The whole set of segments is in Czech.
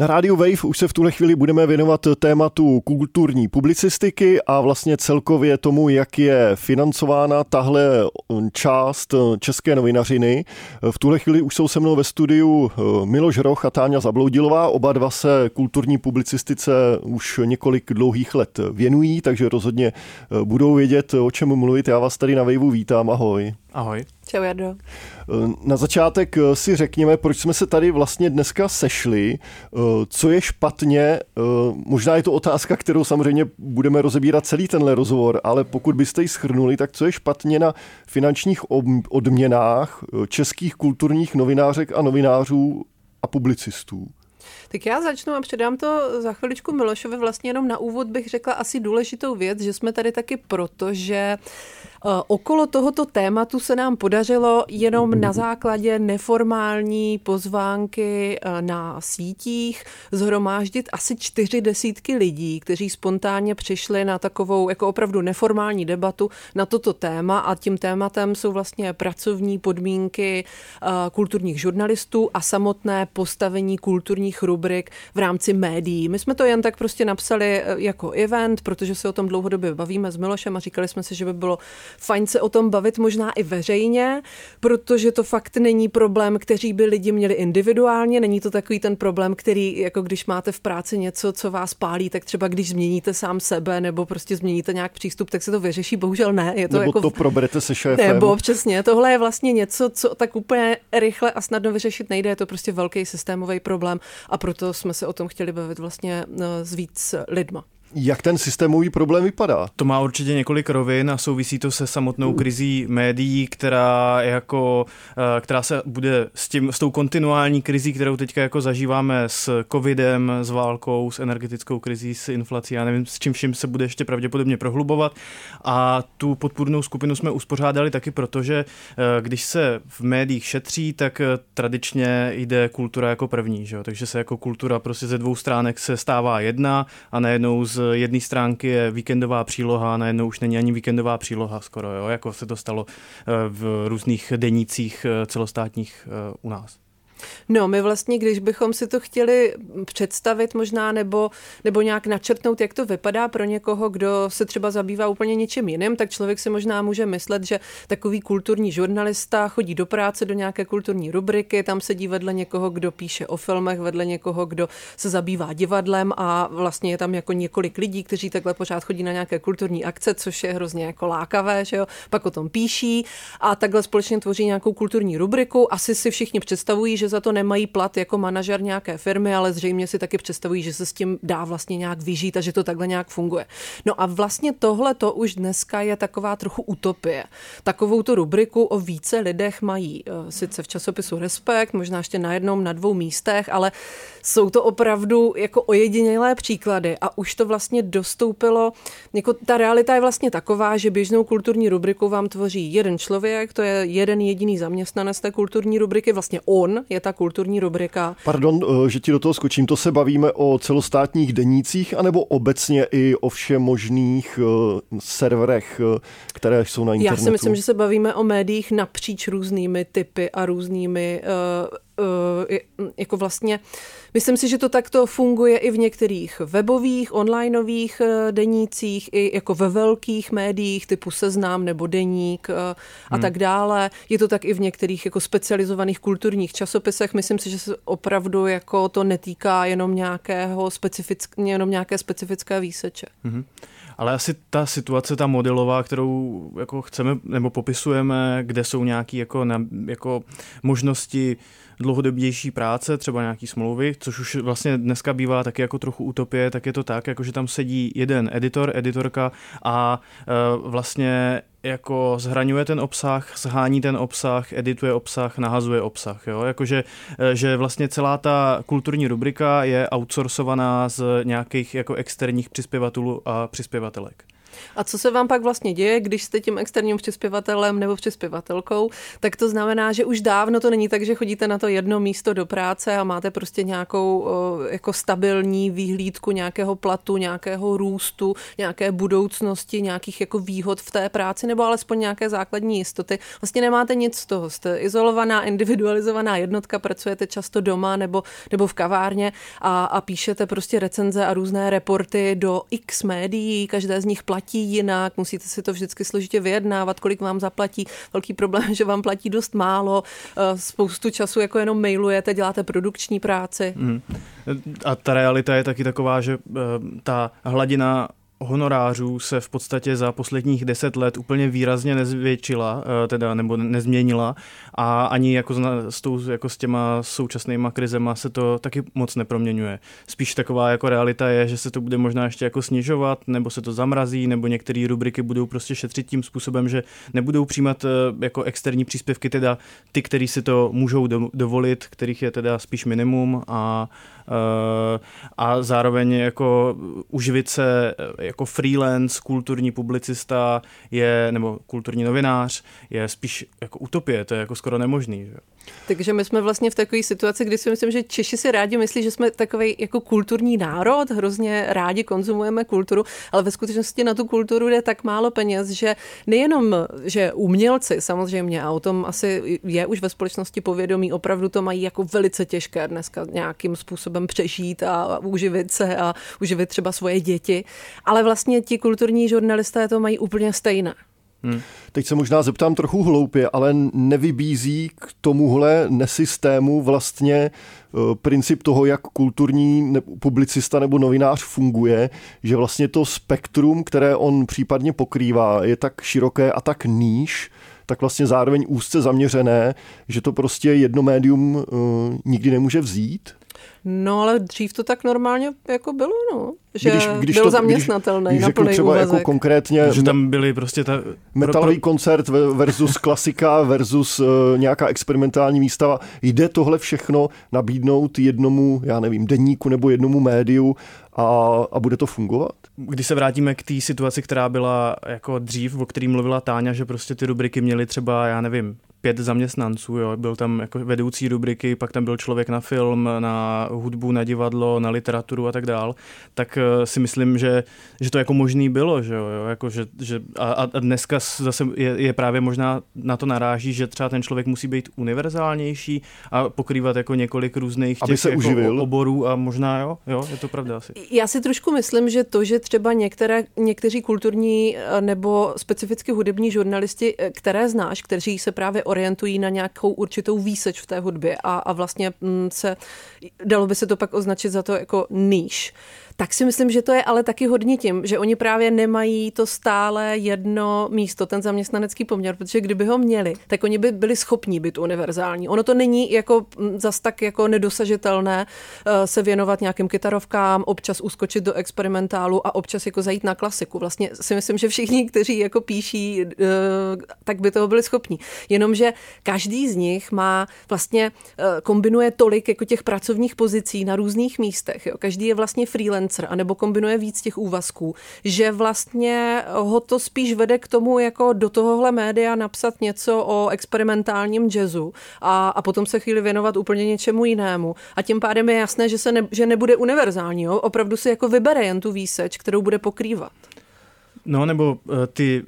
Na rádiu Wave už se v tuhle chvíli budeme věnovat tématu kulturní publicistiky a vlastně celkově tomu, jak je financována tahle část české novinařiny. V tuhle chvíli už jsou se mnou ve studiu Miloš Roch a Táňa Zabloudilová. Oba dva se kulturní publicistice už několik dlouhých let věnují, takže rozhodně budou vědět, o čem mluvit. Já vás tady na Waveu vítám. Ahoj. Ahoj. Čau, Jardo. Na začátek si řekněme, proč jsme se tady vlastně dneska sešli, co je špatně, možná je to otázka, kterou samozřejmě budeme rozebírat celý tenhle rozhovor, ale pokud byste ji schrnuli, tak co je špatně na finančních odměnách českých kulturních novinářek a novinářů a publicistů? Tak já začnu a předám to za chviličku Milošovi. Vlastně jenom na úvod bych řekla asi důležitou věc, že jsme tady taky proto, že Eh, okolo tohoto tématu se nám podařilo jenom na základě neformální pozvánky eh, na sítích zhromáždit asi čtyři desítky lidí, kteří spontánně přišli na takovou jako opravdu neformální debatu na toto téma a tím tématem jsou vlastně pracovní podmínky eh, kulturních žurnalistů a samotné postavení kulturních rubrik v rámci médií. My jsme to jen tak prostě napsali jako event, protože se o tom dlouhodobě bavíme s Milošem a říkali jsme si, že by bylo fajn se o tom bavit možná i veřejně, protože to fakt není problém, který by lidi měli individuálně, není to takový ten problém, který jako když máte v práci něco, co vás pálí, tak třeba když změníte sám sebe nebo prostě změníte nějak přístup, tak se to vyřeší, bohužel ne. Je to nebo jako, to proberete se šéfem. Nebo přesně, tohle je vlastně něco, co tak úplně rychle a snadno vyřešit nejde, je to prostě velký systémový problém a proto jsme se o tom chtěli bavit vlastně eh, s víc lidma. Jak ten systémový problém vypadá? To má určitě několik rovin a souvisí to se samotnou krizí médií, která jako, eh, která se bude s, tím, s tou kontinuální krizí, kterou teďka jako zažíváme s covidem, s válkou, s energetickou krizí, s inflací, já nevím, s čím vším se bude ještě pravděpodobně prohlubovat. A tu podpůrnou skupinu jsme uspořádali taky proto, že eh, když se v médiích šetří, tak eh, tradičně jde kultura jako první, že? takže se jako kultura prostě ze dvou stránek se stává jedna a najednou z jedné stránky je víkendová příloha, najednou už není ani víkendová příloha skoro, jo, jako se to stalo eh, v různých denících eh, celostátních eh, u nás. No, my vlastně, když bychom si to chtěli představit možná nebo, nebo nějak načrtnout, jak to vypadá pro někoho, kdo se třeba zabývá úplně něčím jiným, tak člověk si možná může myslet, že takový kulturní žurnalista chodí do práce, do nějaké kulturní rubriky, tam sedí vedle někoho, kdo píše o filmech, vedle někoho, kdo se zabývá divadlem a vlastně je tam jako několik lidí, kteří takhle pořád chodí na nějaké kulturní akce, což je hrozně jako lákavé, že jo? pak o tom píší a takhle společně tvoří nějakou kulturní rubriku. Asi si všichni představují, že za to nemají plat jako manažer nějaké firmy, ale zřejmě si taky představují, že se s tím dá vlastně nějak vyžít a že to takhle nějak funguje. No a vlastně tohle to už dneska je taková trochu utopie. Takovou tu rubriku o více lidech mají eh, sice v časopisu Respekt, možná ještě na jednom, na dvou místech, ale jsou to opravdu jako ojedinělé příklady a už to vlastně dostoupilo, jako ta realita je vlastně taková, že běžnou kulturní rubriku vám tvoří jeden člověk, to je jeden jediný zaměstnanec té kulturní rubriky, vlastně on je ta kulturní rubrika. Pardon, eh, že ti do toho skočím, to se bavíme o celostátních denících, anebo obecně i o všem možných uh, serverech, uh, které jsou na internetu? Já si myslím, že se bavíme o médiích napříč různými typy a různými jako vlastně, myslím si, že to takto funguje i v některých webových, onlineových denících, i jako ve velkých médiích typu Seznám nebo Deník a hmm. tak dále. Je to tak i v některých jako specializovaných kulturních časopisech. Myslím si, že se opravdu jako to netýká jenom nějakého specifick, jenom nějaké specifické výseče. Hmm. Ale asi ta situace, ta modelová, kterou jako chceme nebo popisujeme, kde jsou nějaké jako, jako možnosti dlouhodobější práce, třeba nějaký smlouvy, což už vlastně dneska bývá taky jako trochu utopie, tak je to tak, jako že tam sedí jeden editor, editorka a e, vlastně jako zhraňuje ten obsah, zhání ten obsah, edituje obsah, nahazuje obsah. Jo? Jakože, e, že vlastně celá ta kulturní rubrika je outsourcovaná z nějakých jako externích přispěvatelů a přispěvatelek. A co se vám pak vlastně děje, když jste tím externím přispěvatelem nebo přispěvatelkou, tak to znamená, že už dávno to není tak, že chodíte na to jedno místo do práce a máte prostě nějakou jako stabilní výhlídku nějakého platu, nějakého růstu, nějaké budoucnosti, nějakých jako výhod v té práci nebo alespoň nějaké základní jistoty. Vlastně nemáte nic z toho. Jste izolovaná, individualizovaná jednotka, pracujete často doma nebo, nebo v kavárně a, a píšete prostě recenze a různé reporty do x médií, každé z nich platí jinak, musíte si to vždycky složitě vyjednávat, kolik vám zaplatí. Velký problém, že vám platí dost málo, eh, spoustu času jako jenom mailujete, děláte produkční práci. Mm. A ta realita je taky taková, že eh, ta hladina honorářů se v podstatě za posledních deset let úplně výrazně nezvětšila, eh, teda nebo nezměnila a ani jako s, tou, jako s těma současnýma krizema se to taky moc neproměňuje. Spíš taková jako realita je, že se to bude možná ještě jako snižovat, nebo se to zamrazí, nebo některé rubriky budou prostě šetřit tím způsobem, že nebudou přijímat eh, jako externí příspěvky, teda ty, kteří si to můžou dovolit, kterých je teda spíš minimum a Eh, a zároveň jako uživit se jako freelance, kulturní publicista je, nebo kulturní novinář je spíš jako utopie, to je jako skoro nemožný. Že? Takže my jsme vlastně v takové situaci, kdy si myslím, že Češi si rádi myslí, že jsme takový jako kulturní národ, hrozně rádi konzumujeme kulturu, ale ve skutečnosti na tu kulturu jde tak málo peněz, že nejenom, že umělci samozřejmě, a o tom asi je už ve společnosti povědomí, opravdu to mají jako velice těžké dneska nějakým způsobem přežít a uživit se a uživit třeba svoje děti, ale vlastně ti kulturní žurnalisté to mají úplně stejné. Hmm. Teď se možná zeptám trochu hloupě, ale nevybízí k tomuhle nesystému vlastně e, princip toho, jak kulturní publicista nebo novinář funguje, že vlastně to spektrum, které on případně pokrývá, je tak široké a tak níž, tak vlastně zároveň úzce zaměřené, že to prostě jedno médium uh, nikdy nemůže vzít? No ale dřív to tak normálně jako bylo, no. Že když, když byl to, zaměstnatelný když, když na plný třeba jako úvazek. jako konkrétně... Že tam byly prostě ta... Metalový pro... koncert versus klasika versus uh, nějaká experimentální výstava. Jde tohle všechno nabídnout jednomu, já nevím, denníku nebo jednomu médiu a, a bude to fungovat? Když se vrátíme k té situaci, která byla jako dřív, o který mluvila Táňa, že prostě ty rubriky měly třeba, já nevím, pět zaměstnanců, jo. byl tam jako vedoucí rubriky, pak tam byl člověk na film, na hudbu, na divadlo, na literaturu a tak dál, tak uh, si myslím, že, že to jako možný bylo, že jo, jako, že, že a, a dneska zase je, je, právě možná na to naráží, že třeba ten člověk musí být univerzálnější a pokrývat jako několik různých těch Aby se jako uživil. oborů a možná jo, jo, je to pravda asi. Já si trošku myslím, že to, že třeba některé, někteří kulturní eh, nebo specificky hudební žurnalisti, eh, které znáš, kteří se právě orientují na nějakou určitou výseč v té hudbě a, a vlastně mm, se, dalo by se to pak označit za to jako níž tak si myslím, že to je ale taky hodně tím, že oni právě nemají to stále jedno místo, ten zaměstnanecký poměr, protože kdyby ho měli, tak oni by byli schopni být univerzální. Ono to není jako zas tak jako nedosažitelné eh, se věnovat nějakým kytarovkám, občas uskočit do experimentálu a občas jako zajít na klasiku. Vlastně si myslím, že všichni, kteří jako píší, eh, tak by toho byli schopni. Jenomže každý z nich má vlastně eh, kombinuje tolik jako těch pracovních pozicí na různých místech. Jo. Každý je vlastně freelance freelancer, anebo kombinuje víc těch úvazků, že vlastně ho to spíš vede k tomu, jako do tohohle média napsat něco o experimentálním jazzu a, a potom se chvíli věnovat úplně něčemu jinému. A tím pádem je jasné, že, se ne, že nebude univerzální, jo? opravdu si jako vybere jen tu výseč, kterou bude pokrývat. No, nebo uh, ty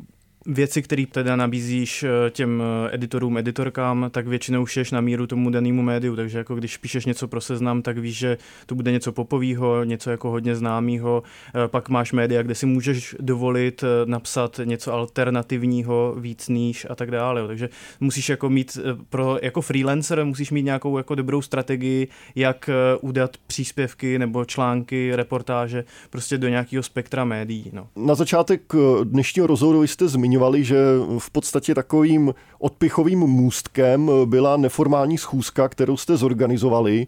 věci, které teda nabízíš eh, těm eh, editorům, editorkám, tak většinou šeš na míru tomu danému médiu, takže jako když píšeš něco pro seznam, tak víš, že to bude něco popovýho, něco jako hodně známého, eh, pak máš média, kde si můžeš dovolit napsat něco alternativního, víc níž a tak dále, takže musíš jako mít pro, jako freelancer musíš mít nějakou jako dobrou strategii, jak udat příspěvky nebo články, reportáže prostě do nějakého spektra médií. No. Na začátek dnešního rozhovoru jste zmínil zmiňovali, že v podstatě takovým odpichovým můstkem byla neformální schůzka, kterou jste zorganizovali.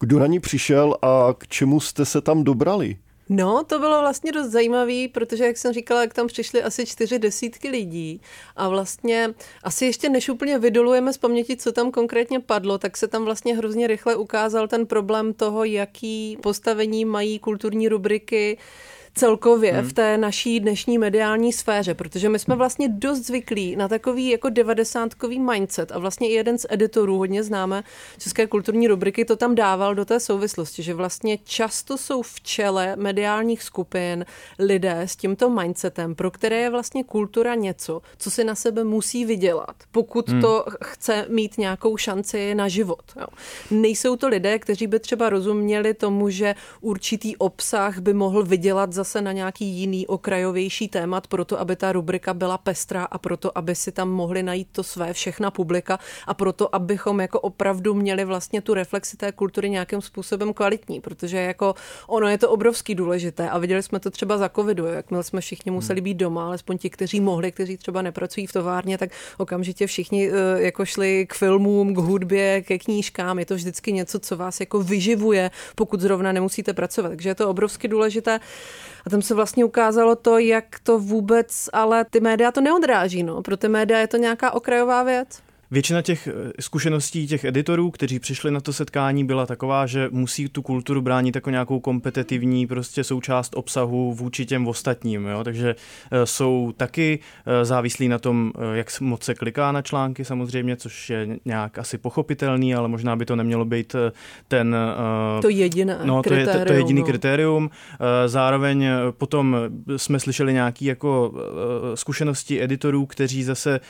Kdo na ní přišel a k čemu jste se tam dobrali? No, to bylo vlastně dost zajímavé, protože, jak jsem říkala, jak tam přišly asi čtyři desítky lidí a vlastně asi ještě než úplně vydolujeme z paměti, co tam konkrétně padlo, tak se tam vlastně hrozně rychle ukázal ten problém toho, jaký postavení mají kulturní rubriky celkově hmm. v té naší dnešní mediální sféře, protože my jsme vlastně dost zvyklí na takový jako devadesátkový mindset a vlastně i jeden z editorů, hodně známe české kulturní rubriky, to tam dával do té souvislosti, že vlastně často jsou v čele mediálních skupin lidé s tímto mindsetem, pro které je vlastně kultura něco, co si na sebe musí vydělat, pokud hmm. to chce mít nějakou šanci na život. Jo. Nejsou to lidé, kteří by třeba rozuměli tomu, že určitý obsah by mohl vydělat zase na nějaký jiný okrajovější témat, proto aby ta rubrika byla pestrá a proto, aby si tam mohli najít to své všechna publika a proto, abychom jako opravdu měli vlastně tu reflexi té kultury nějakým způsobem kvalitní, protože jako ono je to obrovský důležité a viděli jsme to třeba za covidu, jakmile jsme všichni museli být doma, alespoň ti, kteří mohli, kteří třeba nepracují v továrně, tak okamžitě všichni eh, jako šli k filmům, k hudbě, ke knížkám, je to vždycky něco, co vás jako vyživuje, pokud zrovna nemusíte pracovat, takže je to obrovsky důležité. A tam se vlastně ukázalo to, jak to vůbec, ale ty média to neodráží. No. Pro ty média je to nějaká okrajová věc. Většina těch eh, zkušeností těch editorů, kteří přišli na to setkání, byla taková, že musí tu kulturu bránit jako nějakou kompetitivní prostě součást obsahu vůči těm ostatním. Jo? Takže eh, jsou taky eh, závislí na tom, jak moc se kliká na články samozřejmě, což je nějak asi pochopitelný, ale možná by to nemělo být ten... To jediné no, to je to, to jediný no. kritérium. Zároveň potom jsme slyšeli nějaké jako zkušenosti editorů, kteří zase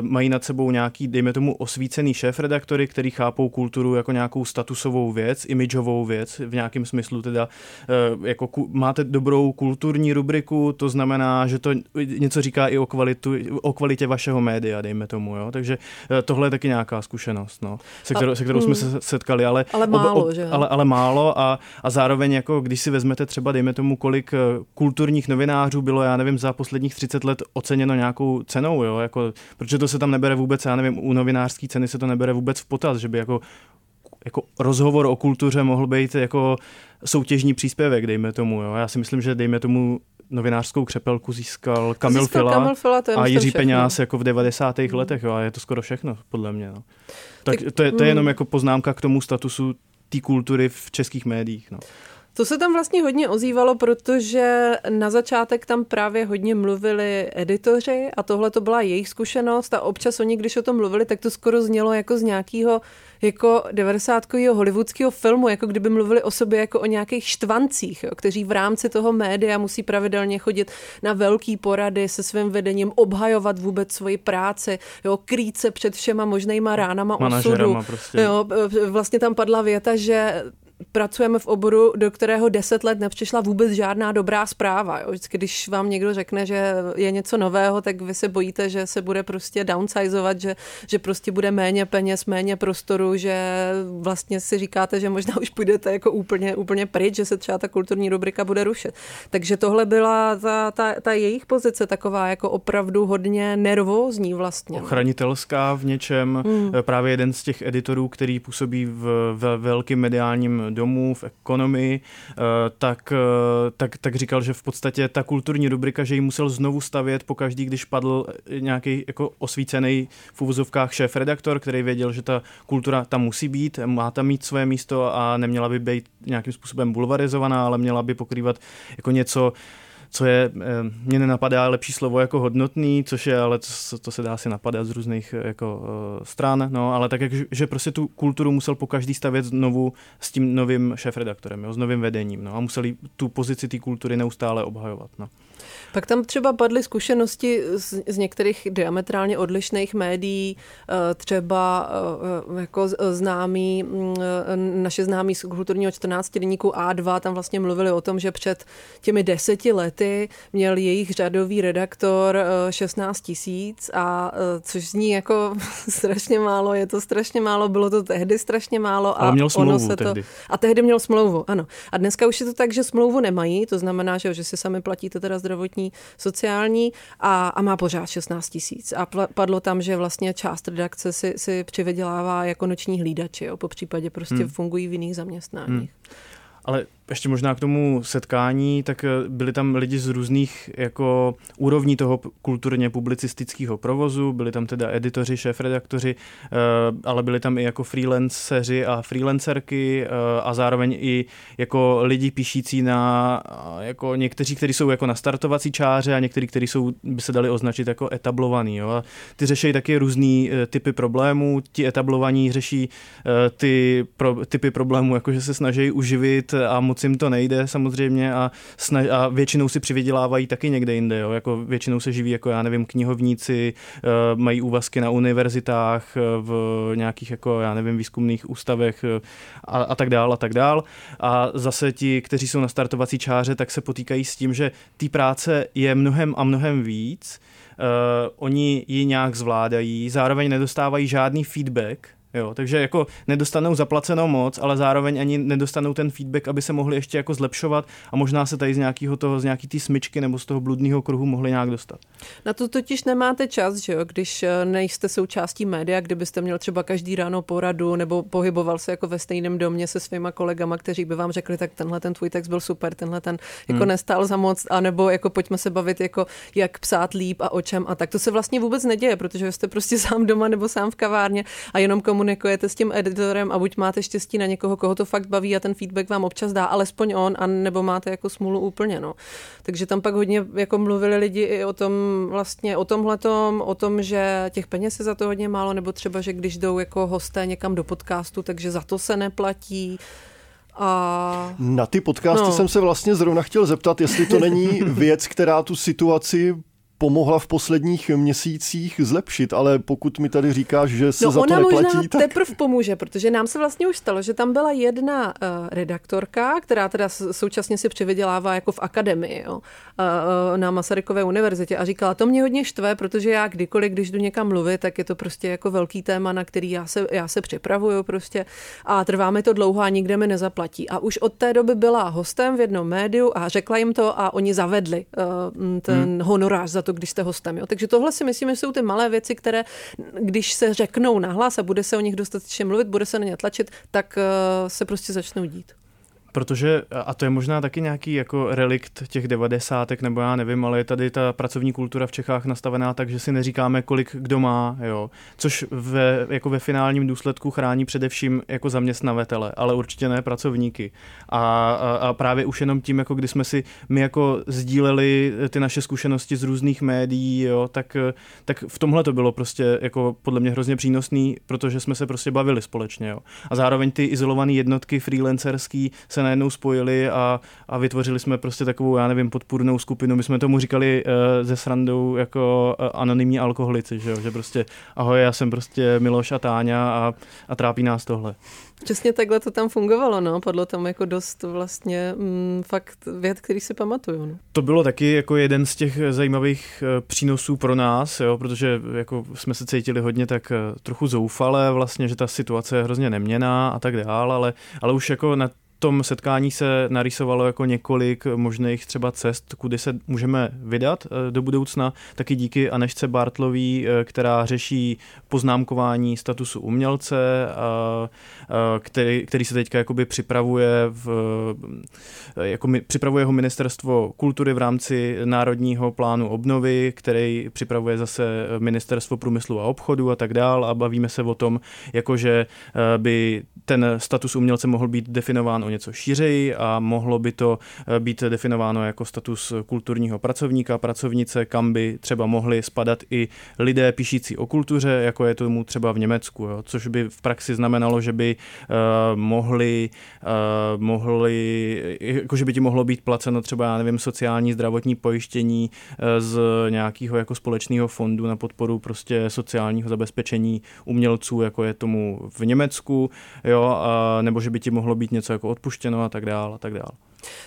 mají nad sebou nějaký, dejme dejme tomu osvícený šéf-redaktory, který chápou kulturu jako nějakou statusovou věc, imidžovou věc, v nějakém smyslu teda, eh, jako máte dobrou kulturní rubriku, to znamená, že to něco říká i o, kvalitu, o kvalitě vašeho média, dejme tomu, jo, takže eh, tohle je taky nějaká zkušenost, no, se kterou, se kterou jsme se setkali, ale, ale málo, ob, ob, že? Ale, ale málo a, a zároveň jako, když si vezmete třeba, dejme tomu, kolik eh, kulturních novinářů bylo, já nevím, za posledních 30 let oceněno nějakou cenou, jo, jako, protože to se tam nebere vůbec, já nevím, u novinářské ceny se to nebere vůbec v potaz, že by jako jako rozhovor o kultuře mohl být jako soutěžní příspěvek, dejme tomu. Jo. Já si myslím, že dejme tomu novinářskou křepelku získal Kamil získal Fila, Kamil Fila a Jiří všechno. Peňáz jako v 90. Mm. letech jo, a je to skoro všechno, podle mě. No. Tak, tak to, je, to je jenom jako poznámka k tomu statusu té kultury v českých médiích. No. To se tam vlastně hodně ozývalo, protože na začátek tam právě hodně mluvili editoři a tohle to byla jejich zkušenost a občas oni, když o tom mluvili, tak to skoro znělo jako z nějakého jako 90 hollywoodského filmu, jako kdyby mluvili o sobě jako o nějakých štvancích, jo, kteří v rámci toho média musí pravidelně chodit na velký porady se svým vedením, obhajovat vůbec svoji práci, jo, krýt se před všema možnýma ránama osudu. Prostě. Jo, vlastně tam padla věta, že pracujeme v oboru, do kterého deset let nepřišla vůbec žádná dobrá zpráva. Jo. Vždycky, když vám někdo řekne, že je něco nového, tak vy se bojíte, že se bude prostě downsizovat, že, že prostě bude méně peněz, méně prostoru, že vlastně si říkáte, že možná už půjdete jako úplně, úplně pryč, že se třeba ta kulturní rubrika bude rušit. Takže tohle byla ta, ta, ta jejich pozice taková jako opravdu hodně nervózní vlastně. Ochranitelská v něčem. Hmm. Právě jeden z těch editorů, který působí v, v velkým mediálním domů, v ekonomii, eh, tak, eh, tak, tak říkal, že v podstatě ta kulturní rubrika, že ji musel znovu stavět po každý, když padl nějaký jako osvícený v uvozovkách šéf-redaktor, který věděl, že ta kultura tam musí být, má tam mít své místo a neměla by být nějakým způsobem bulvarizovaná, ale měla by pokrývat jako něco, co je, eh, mě nenapadá lepší slovo jako hodnotný, což je, ale to, to se dá si napadat z různých eh, jako uh, stran, no, ale tak, že prostě tu kulturu musel po každý stavět znovu s tím novým šéf-redaktorem, jo, s novým vedením, no, a museli tu pozici té kultury neustále obhajovat, no. Pak tam třeba padly zkušenosti z, z některých diametrálně odlišných médií, eh, třeba eh, jako známý, mm, eh, naše známí z kulturního 14 denníku A2, tam vlastně mluvili o tom, že před těmi deseti lety měl jejich řadový redaktor 16 tisíc a což zní jako strašně málo, je to strašně málo, bylo to tehdy strašně málo. A Ale měl smlouvu ono se to, tehdy. A tehdy měl smlouvu, ano. A dneska už je to tak, že smlouvu nemají, to znamená, že, že si sami platíte teda zdravotní, sociální a, a má pořád 16 tisíc. A padlo tam, že vlastně část redakce si, si přivydělává jako noční hlídači, jo, po případě prostě hmm. fungují v jiných zaměstnáních. Hmm. Ale ještě možná k tomu setkání, tak eh, byli tam lidi z různých jako úrovní toho kulturně publicistického provozu, byli tam teda editoři, šéf-redaktoři, eh, ale byli tam i jako freelanceři a freelancerky eh, a zároveň i jako lidi píšící na jako někteří, kteří jsou jako na startovací čáře a někteří, kteří jsou, by se dali označit jako etablovaný. Jo. A ty řeší taky různý typy problémů, ti etablovaní řeší ty pro, typy problémů, jako že se snaží uživit a moc jim to nejde samozřejmě a, snaž, a většinou si přivydělávají taky někde jinde, jo? jako většinou se živí jako já nevím knihovníci, eh, mají úvazky na univerzitách, eh, v nějakých jako já nevím výzkumných ústavech eh, a, a tak dál a tak dál a zase ti, kteří jsou na startovací čáře, tak se potýkají s tím, že té práce je mnohem a mnohem víc, Uh, oni ji nějak zvládají, zároveň nedostávají žádný feedback Jo, takže jako nedostanou zaplaceno moc, ale zároveň ani nedostanou ten feedback, aby se mohli ještě jako zlepšovat a možná se tady z nějakého toho, z nějaký té smyčky nebo z toho bludného kruhu mohli nějak dostat. Na to totiž nemáte čas, že jo, když eh, nejste součástí média, kdybyste měl třeba každý ráno poradu nebo pohyboval se jako ve stejném domě se svýma kolegama, kteří by vám řekli, tak tenhle ten tvůj text byl super, tenhle ten jako hmm. nestál za moc, anebo jako pojďme se bavit jako jak psát líp a o čem a tak to se vlastně vůbec neděje, protože jste prostě sám doma nebo sám v kavárně a jenom komu komunikujete s tím editorem a buď máte štěstí na někoho, koho to fakt baví a ten feedback vám občas dá alespoň on, a nebo máte jako smůlu úplně. No. Takže tam pak hodně jako mluvili lidi i o tom vlastně, o tomhletom, o tom, že těch peněz je za to hodně málo, nebo třeba, že když jdou jako hosté někam do podcastu, takže za to se neplatí. A... Na ty podcasty no. jsem se vlastně zrovna chtěl zeptat, jestli to není věc, která tu situaci pomohla v posledních měsících zlepšit, ale pokud mi tady říkáš, že se no, za to ona neplatí, možná tak... teprve pomůže, protože nám se vlastně už stalo, že tam byla jedna uh, redaktorka, která teda současně si přivydělává jako v akademii jo, uh, na Masarykové univerzitě a říkala, to mě hodně štve, protože já kdykoliv, když jdu někam mluvit, tak je to prostě jako velký téma, na který já se, já se připravuju prostě a trvá mi to dlouho a nikde mi nezaplatí. A už od té doby byla hostem v jednom médiu a řekla jim to a oni zavedli uh, ten hmm. honorář za to, když jste hostem. Jo? Takže tohle si myslím, že jsou ty malé věci, které, když se řeknou nahlas a bude se o nich dostatečně mluvit, bude se na ně tlačit, tak uh, se prostě začnou dít. Protože, a to je možná taky nějaký jako relikt těch devadesátek, nebo já nevím, ale je tady ta pracovní kultura v Čechách nastavená tak, že si neříkáme, kolik kdo má, jo. Což ve, jako ve finálním důsledku chrání především jako zaměstnavatele, ale určitě ne pracovníky. A, a, a právě už jenom tím, jako kdy jsme si my jako sdíleli ty naše zkušenosti z různých médií, jo, tak, tak v tomhle to bylo prostě jako podle mě hrozně přínosný, protože jsme se prostě bavili společně, jo. A zároveň ty izolované jednotky freelancerský se najednou spojili a, a vytvořili jsme prostě takovou, já nevím, podpůrnou skupinu. My jsme tomu říkali uh, ze srandou jako uh, anonymní alkoholici, že, jo? že prostě ahoj, já jsem prostě Miloš a Táňa a, a trápí nás tohle. Přesně takhle to tam fungovalo, no. Padlo tam jako dost vlastně mm, fakt věd, který si pamatuju. No. To bylo taky jako jeden z těch zajímavých eh, přínosů pro nás, jo, protože jako jsme se cítili hodně tak trochu zoufale vlastně, že ta situace je hrozně neměná a tak dál, ale, ale už jako na tom setkání se narýsovalo jako několik možných třeba cest, kudy se můžeme vydat eh, do budoucna, taky díky Anešce Bartlový, eh, která řeší poznámkování statusu umělce, který, který se teďka jakoby připravuje v, eh, jako připravuje ho ministerstvo kultury v rámci Národního plánu obnovy, který připravuje zase ministerstvo průmyslu a obchodu a tak dál a bavíme se o tom, jakože by ten status umělce mohl být definován o něco šířeji a mohlo by to eh, být definováno jako status kulturního pracovníka, pracovnice, kam by třeba mohli spadat i lidé píšící o kultuře, jako je tomu třeba v Německu, jo, což by v praxi znamenalo, že by uh, mohli, uh, mohli jako že by ti mohlo být placeno třeba, já nevím, sociální zdravotní pojištění z nějakého jako společného fondu na podporu prostě sociálního zabezpečení umělců, jako je tomu v Německu, jo, a, nebo že by ti mohlo být něco jako odpuštěno a tak dále a tak dále.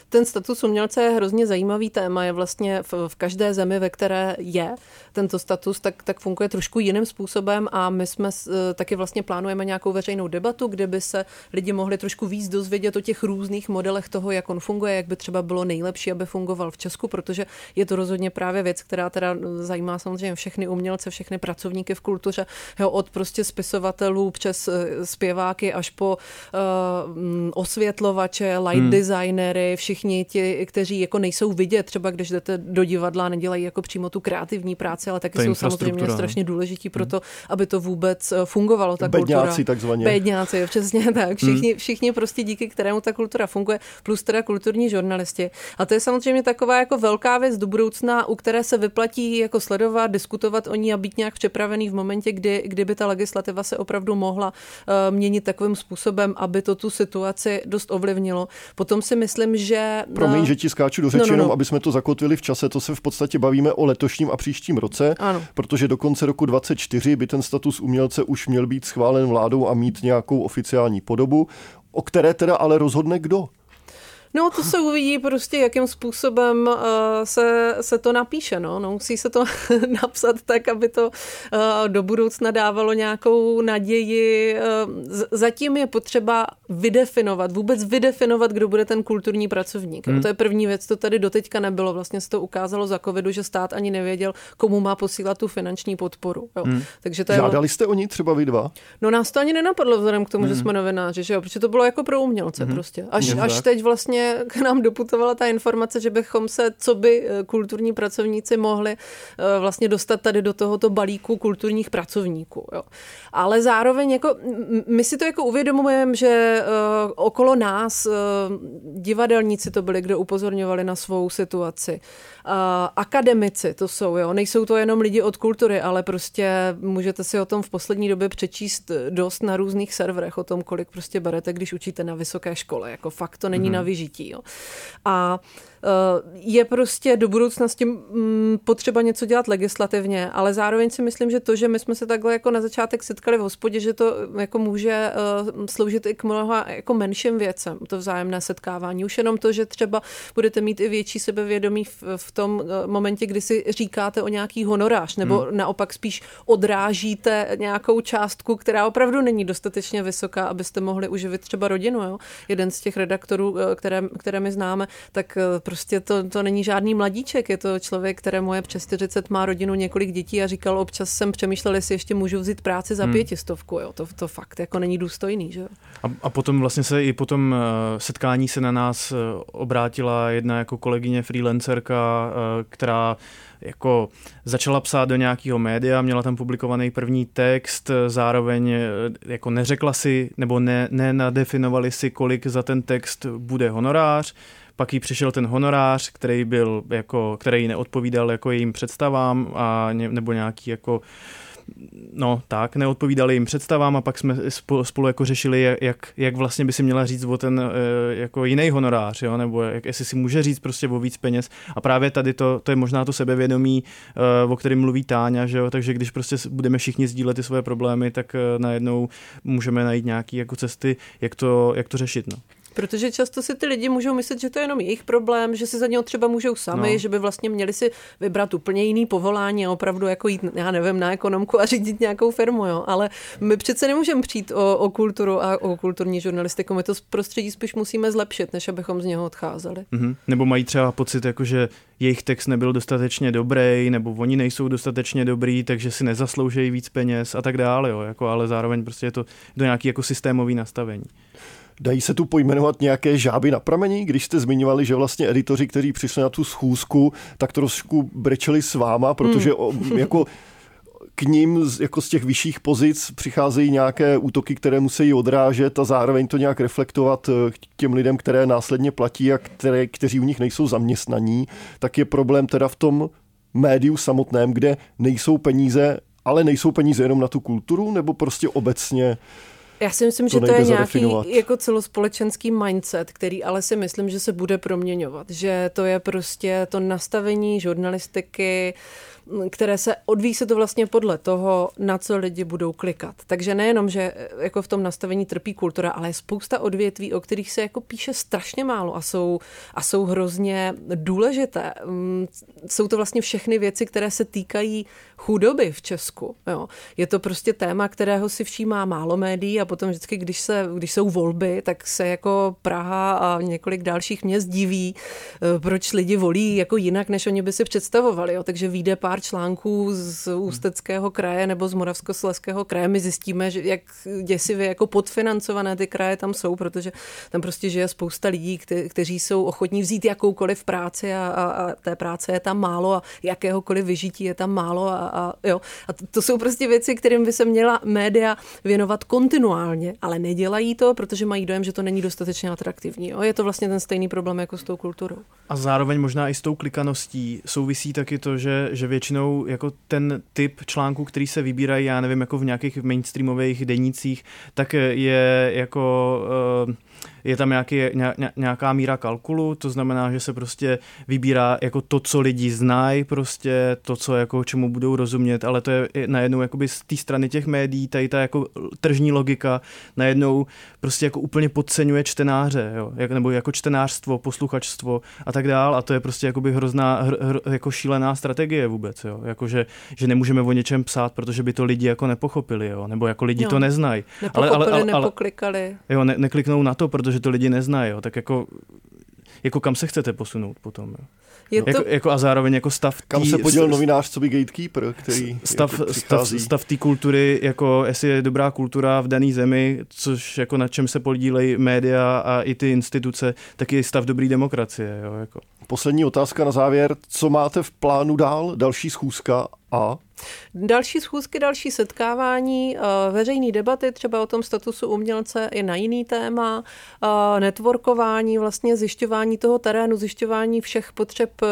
Ten status umělce je hrozně zajímavý téma, je vlastně v, v každé zemi, ve které je tento status, tak, tak funguje trošku jiným způsobem a my jsme eh, taky vlastně plánujeme nějakou veřejnou debatu, kde by se lidi mohli trošku víc dozvědět o těch různých modelech toho, jak on funguje, jak by třeba bylo nejlepší, aby fungoval v Česku, protože je to rozhodně právě věc, která teda zajímá samozřejmě všechny umělce, všechny pracovníky v kultuře, jo, od prostě spisovatelů přes eh, zpěváky až po uh, osvětlovače, light hmm. designery, všichni ti, kteří jako nejsou vidět, třeba když jdete do divadla, nedělají jako přímo tu kreativní práci, ale taky jsou samozřejmě no. strašně důležití pro to, aby to vůbec eh, fungovalo. Ta Bedňáci kultura. takzvaně. Bedňáci, přesně tak. Všichni, hmm. všichni prostě díky kterému ta kultura funguje, plus teda kulturní žurnalisti. A to je samozřejmě taková jako velká věc do budoucna, u které se vyplatí jako sledovat, diskutovat o ní a být nějak připravený v momentě, kdy, kdyby ta legislativa se opravdu mohla uh, měnit takovým způsobem, aby to tu situaci dost ovlivnilo. Potom si myslím, že... Promiň, že ti skáču do řeči, no, no, no. jenom aby jsme to zakotvili v čase, to se v podstatě bavíme o letošním a příštím roce, ano. protože do konce roku 2024 by ten status umělce už měl být schválen vládou a mít nějakou oficiální podobu, o které teda ale rozhodne kdo? No, to se uvidí prostě, jakým způsobem uh, se, se to napíše. No. no. Musí se to napsat tak, aby to uh, do budoucna dávalo nějakou naději. Uh, zatím je potřeba vydefinovat, vůbec vydefinovat, kdo bude ten kulturní pracovník. Hmm. To je první věc, to tady doteďka nebylo. Vlastně se to ukázalo za covidu, že stát ani nevěděl, komu má posílat tu finanční podporu. Jo. Hmm. Takže to je... Žádali jste o ní třeba vy dva? No nás to ani nenapadlo vzhledem k tomu, hmm. že jsme novináři, že jo? protože to bylo jako pro umělce hmm. prostě. Až, až teď vlastně vlastně k nám doputovala ta informace, že bychom se, co by eh, kulturní pracovníci mohli eh, vlastně dostat tady do tohoto balíku kulturních pracovníků. Jo. Ale zároveň jako, my si to jako uvědomujeme, že uh, okolo nás divadelníci to byli, kdo upozorňovali na svou situaci. Akademici to jsou, jo. Nejsou to jenom lidi od kultury, ale prostě můžete si o tom v poslední době přečíst dost na různých serverech, o tom, kolik prostě berete, když učíte na vysoké škole. Jako fakt to není mm-hmm. na vyžití. Jo. A je prostě do budoucna s tím mm, potřeba něco dělat legislativně, ale zároveň si myslím, že to, že my jsme se takhle jako na začátek setkali v hospodě, že to jako může eh, sloužit i k mnoha jako menším věcem, to vzájemné setkávání. Už jenom to, že třeba budete mít i větší sebevědomí v, v tom eh, momentě, kdy si říkáte o nějaký honorář, nebo hmm. naopak spíš odrážíte nějakou částku, která opravdu není dostatečně vysoká, abyste mohli uživit třeba rodinu. Jo? Jeden z těch redaktorů, které, které my známe, tak prostě to, to není žádný mladíček, je to člověk, kterému je přes 40, má rodinu, několik dětí a říkal, občas jsem přemýšlel, jestli ještě můžu vzít práci za hmm. pětistovku, jo. To, to fakt jako není důstojný, že a, a potom vlastně se i po tom eh, setkání se na nás eh, obrátila jedna jako kolegyně freelancerka, eh, která jako začala psát do nějakého média, měla tam publikovaný první text, zároveň jako neřekla si, nebo ne, nenadefinovali si, kolik za ten text bude honorář, pak jí přišel ten honorář, který byl jako, který neodpovídal jako jejím představám a ně, nebo nějaký jako no tak, neodpovídali jim představám a pak jsme spolu, jako řešili, jak, jak vlastně by si měla říct o ten eh, jako jiný honorář, jo? nebo jak, jestli si může říct prostě o víc peněz a právě tady to, to je možná to sebevědomí, eh, o kterém mluví Táňa, že jo? takže když prostě budeme všichni sdílet ty svoje problémy, tak eh, najednou můžeme najít nějaké jako cesty, jak to, jak to řešit. No. Protože často si ty lidi můžou myslet, že to je jenom jejich problém, že si za něho třeba můžou sami, no. že by vlastně měli si vybrat úplně jiný povolání a opravdu jako jít, já nevím, na ekonomku a řídit nějakou firmu, jo. Ale my přece nemůžeme přijít o, o kulturu a o kulturní žurnalistiku. My to prostředí spíš musíme zlepšit, než abychom z něho odcházeli. Mm-hmm. Nebo mají třeba pocit, jako že jejich text nebyl dostatečně dobrý, nebo oni nejsou dostatečně dobrý, takže si nezasloužejí víc peněz a tak dále, jo. Jako, ale zároveň prostě je to do nějaký jako systémový nastavení. Dají se tu pojmenovat nějaké žáby na pramení, když jste zmiňovali, že vlastně editoři, kteří přišli na tu schůzku, tak trošku brečeli s váma, protože hmm. jako k ním jako z těch vyšších pozic přicházejí nějaké útoky, které musí odrážet a zároveň to nějak reflektovat eh, těm lidem, které následně platí a které, kteří u nich nejsou zaměstnaní, tak je problém teda v tom médiu samotném, kde nejsou peníze, ale nejsou peníze jenom na tu kulturu, nebo prostě obecně Já si myslím, že to je nějaký jako celospolečenský mindset, který ale si myslím, že se bude proměňovat. Že to je prostě to nastavení žurnalistiky, které se odvíjí se to vlastně podle toho, na co lidi budou klikat. Takže nejenom, že eh, jako v tom nastavení trpí kultura, ale je spousta odvětví, o kterých se jako píše strašně málo a jsou, a jsou hrozně důležité. Mm, jsou to vlastně všechny věci, které se týkají chudoby v Česku. Jo. Je to prostě téma, kterého si všímá málo médií a potom vždycky, když, se, když jsou volby, tak se jako Praha a několik dalších měst diví, eh, proč lidi volí jako jinak, než oni by si představovali. Jo. Takže vyjde pár článků z Ústeckého kraje nebo z Moravskosleského kraje. My zjistíme, že jak děsivě jako podfinancované ty kraje tam jsou, protože tam prostě žije spousta lidí, kte- kteří jsou ochotní vzít jakoukoliv práci a, a, a té práce je tam málo a jakéhokoliv vyžití je tam málo a, a, jo. a to jsou prostě věci, kterým by se měla média věnovat kontinuálně, ale nedělají to, protože mají dojem, že to není dostatečně atraktivní. Jo. Je to vlastně ten stejný problém jako s tou kulturou. A zároveň možná i s tou klikaností souvisí taky to, že, že většinou jako ten typ článků, který se vybírají, já nevím, jako v nějakých mainstreamových denících, tak je jako uh, je tam nějaký, nějaká míra kalkulu, to znamená, že se prostě vybírá jako to, co lidi znají, prostě to, co jako čemu budou rozumět, ale to je najednou jakoby z té strany těch médií, tady ta jako tržní logika najednou prostě jako úplně podceňuje čtenáře, jo, jak, nebo jako čtenářstvo, posluchačstvo a tak dál a to je prostě jakoby hrozná, hr, hr, jako šílená strategie vůbec, jo, jako že, že nemůžeme o něčem psát, protože by to lidi jako nepochopili, jo, nebo jako lidi jo. to neznají. ale, ale, ale, nepoklikali. Jo, ne, nekliknou na to, protože to lidi neznají, jo, tak jako jako kam se chcete posunout potom. Jo? Je jako, to... jako a zároveň jako stav tý, Kam se poděl novinář, co by gatekeeper, který stav, jako stav, stav té kultury, jako jestli je dobrá kultura v dané zemi, což jako na čem se podílejí média a i ty instituce, tak je stav dobrý demokracie. Jo, jako. Poslední otázka na závěr. Co máte v plánu dál? Další schůzka a? Další schůzky, další setkávání, eh, veřejné debaty třeba o tom statusu umělce i na jiný téma, eh, networkování, vlastně zjišťování toho terénu, zjišťování všech potřeb eh,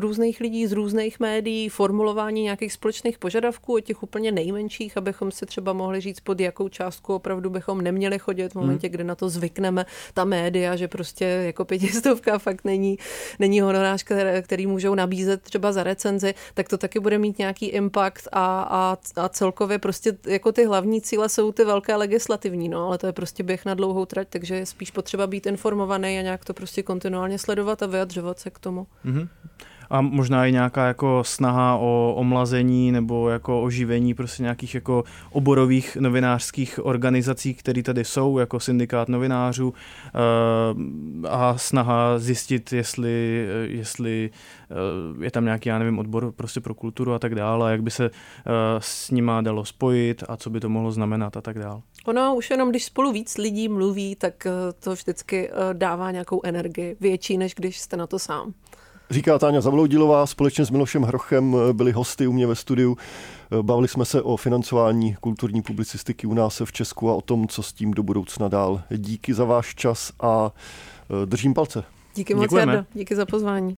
různých lidí z různých médií, formulování nějakých společných požadavků, o těch úplně nejmenších, abychom si třeba mohli říct, pod jakou částku opravdu bychom neměli chodit v momentě, hmm. kdy na to zvykneme. Ta média, že prostě jako pětistovka fakt není, není honorář, který můžou nabízet třeba za recenzi, tak to taky bude mít nějaký impact a, a, a celkově prostě jako ty hlavní cíle jsou ty velké legislativní, no, ale to je prostě běh na dlouhou trať, takže je spíš potřeba být informovaný a nějak to prostě kontinuálně sledovat a vyjadřovat se k tomu. Mm-hmm a možná i nějaká jako snaha o omlazení nebo jako oživení prostě nějakých jako oborových novinářských organizací, které tady jsou, jako syndikát novinářů eh, a snaha zjistit, jestli, jestli eh, je tam nějaký, já nevím, odbor prostě pro kulturu a tak dále, jak by se eh, s nima dalo spojit a co by to mohlo znamenat a tak dále. Ono už jenom, když spolu víc lidí mluví, tak to vždycky dává nějakou energii, větší, než když jste na to sám. Říká Táňa Zavloudilová, společně s Milošem Hrochem byli hosty u mě ve studiu. Bavili jsme se o financování kulturní publicistiky u nás v Česku a o tom, co s tím do budoucna dál. Díky za váš čas a e, držím palce. Díky moc, Jardo. Díky za pozvání.